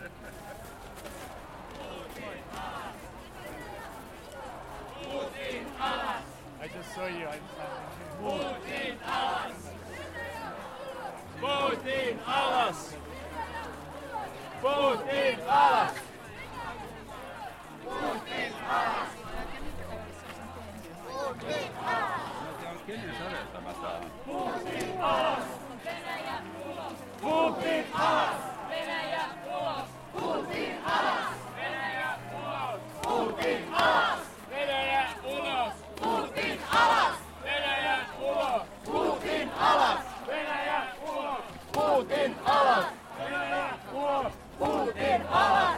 I just saw you. I, I... Putin Alas! Putin Alas! Putin Alas! Putin Alas! Putin Alas! Putin Alas! Putin Alas! alas! Venäjä ulos! Putin alas!